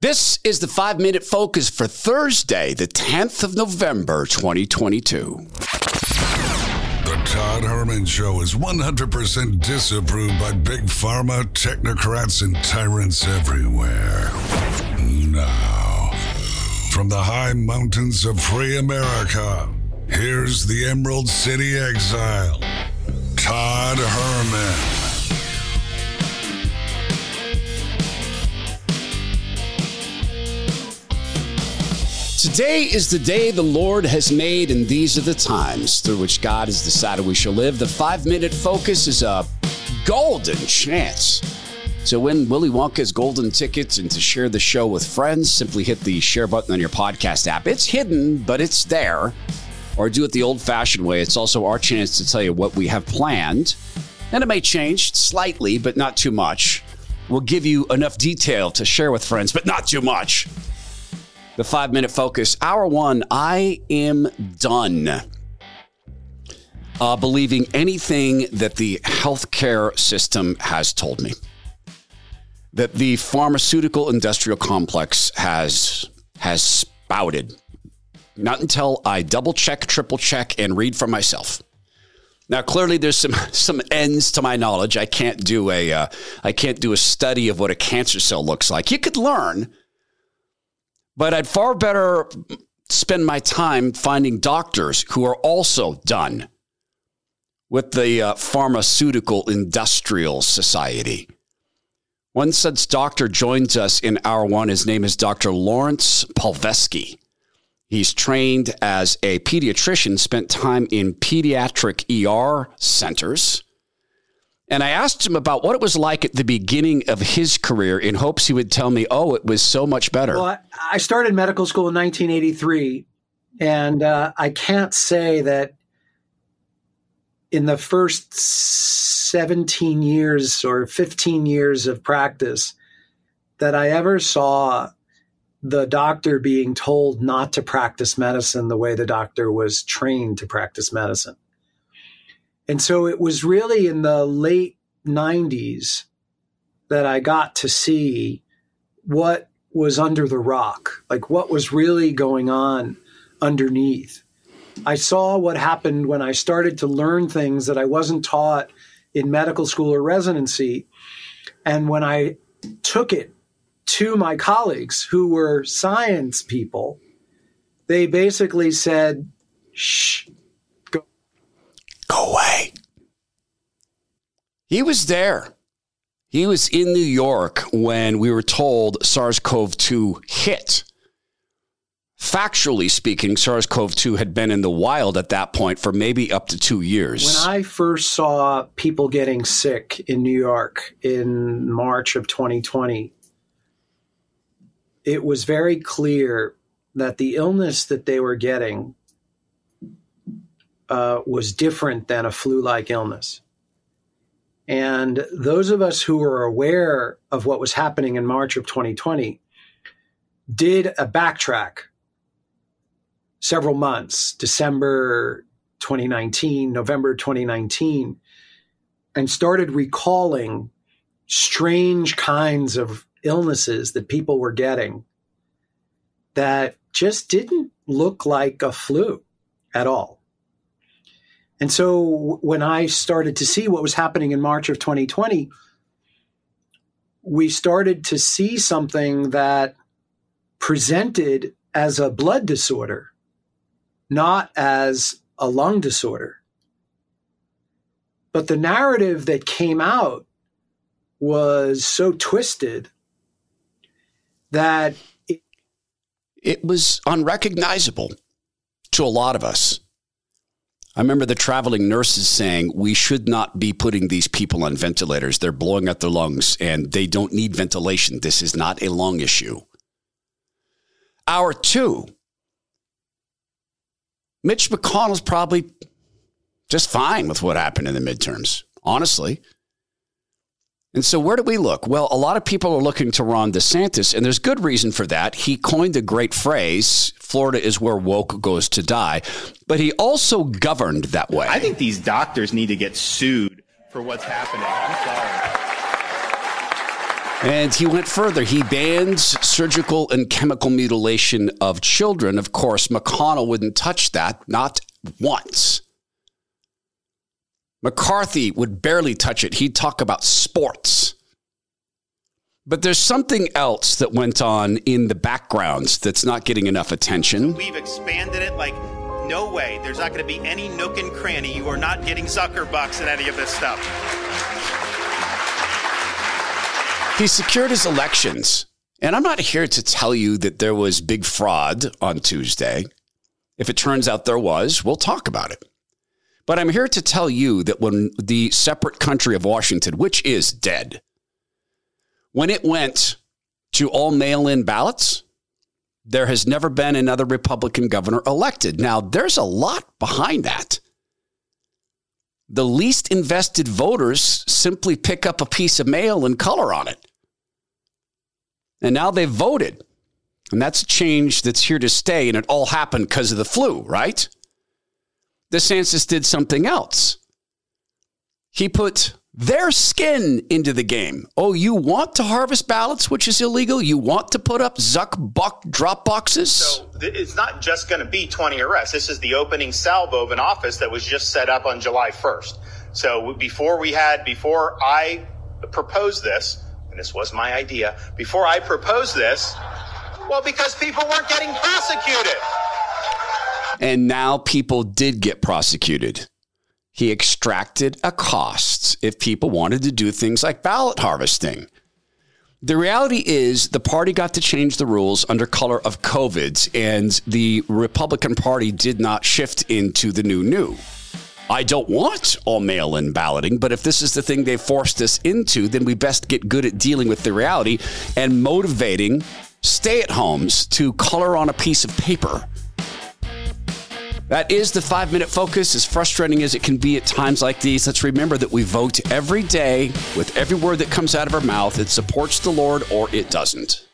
This is the five minute focus for Thursday, the 10th of November, 2022. The Todd Herman Show is 100% disapproved by big pharma, technocrats, and tyrants everywhere. Now, from the high mountains of free America, here's the Emerald City exile, Todd Herman. Today is the day the Lord has made, and these are the times through which God has decided we shall live. The five minute focus is a golden chance to win Willy Wonka's golden tickets and to share the show with friends. Simply hit the share button on your podcast app. It's hidden, but it's there. Or do it the old fashioned way. It's also our chance to tell you what we have planned. And it may change slightly, but not too much. We'll give you enough detail to share with friends, but not too much the five minute focus. Hour one, I am done uh, believing anything that the healthcare system has told me. That the pharmaceutical industrial complex has has spouted. Not until I double check, triple check, and read for myself. Now, clearly, there's some some ends to my knowledge. I can't do a uh, I can't do a study of what a cancer cell looks like. You could learn, but I'd far better spend my time finding doctors who are also done with the uh, pharmaceutical industrial society. One such doctor joins us in hour one. His name is Dr. Lawrence Palevsky. He's trained as a pediatrician, spent time in pediatric ER centers and I asked him about what it was like at the beginning of his career in hopes he would tell me, oh, it was so much better. Well, I, started medical school in 1983. And uh, I can't say that in the first 17 years or 15 years of practice that I ever saw the doctor being told not to practice medicine the way the doctor was trained to practice medicine. And so it was really in the late 90s that I got to see what was under the rock, like what was really going on underneath. I saw what happened when I started to learn things that I wasn't taught in medical school or residency. And when I took it to my colleagues who were science people, they basically said, shh, Go away. He was there. He was in New York when we were told SARS CoV 2 hit. Factually speaking, SARS CoV 2 had been in the wild at that point for maybe up to two years. When I first saw people getting sick in New York in March of 2020, it was very clear that the illness that they were getting uh, was different than a flu like illness. And those of us who were aware of what was happening in March of 2020 did a backtrack several months, December 2019, November 2019, and started recalling strange kinds of illnesses that people were getting that just didn't look like a flu at all. And so when I started to see what was happening in March of 2020, we started to see something that presented as a blood disorder, not as a lung disorder. But the narrative that came out was so twisted that it, it was unrecognizable to a lot of us. I remember the traveling nurses saying we should not be putting these people on ventilators. They're blowing out their lungs and they don't need ventilation. This is not a lung issue. Hour two, Mitch McConnell's probably just fine with what happened in the midterms, honestly. And so, where do we look? Well, a lot of people are looking to Ron DeSantis, and there's good reason for that. He coined a great phrase Florida is where woke goes to die, but he also governed that way. I think these doctors need to get sued for what's happening. I'm And he went further. He bans surgical and chemical mutilation of children. Of course, McConnell wouldn't touch that, not once. McCarthy would barely touch it. He'd talk about sports. But there's something else that went on in the background that's not getting enough attention. We've expanded it like no way. There's not going to be any nook and cranny. You are not getting Zucker bucks and any of this stuff. He secured his elections. And I'm not here to tell you that there was big fraud on Tuesday. If it turns out there was, we'll talk about it. But I'm here to tell you that when the separate country of Washington, which is dead, when it went to all mail in ballots, there has never been another Republican governor elected. Now, there's a lot behind that. The least invested voters simply pick up a piece of mail and color on it. And now they've voted. And that's a change that's here to stay. And it all happened because of the flu, right? DeSantis did something else. He put their skin into the game. Oh, you want to harvest ballots, which is illegal? You want to put up Zuck Buck drop boxes? So it's not just going to be 20 arrests. This is the opening salvo of an office that was just set up on July 1st. So before we had, before I proposed this, and this was my idea, before I proposed this, well, because people weren't getting prosecuted. And now people did get prosecuted he extracted a cost if people wanted to do things like ballot harvesting. The reality is, the party got to change the rules under color of COVID, and the Republican Party did not shift into the new new. I don't want all mail in balloting, but if this is the thing they forced us into, then we best get good at dealing with the reality and motivating stay at homes to color on a piece of paper that is the five minute focus, as frustrating as it can be at times like these. Let's remember that we vote every day with every word that comes out of our mouth. It supports the Lord or it doesn't.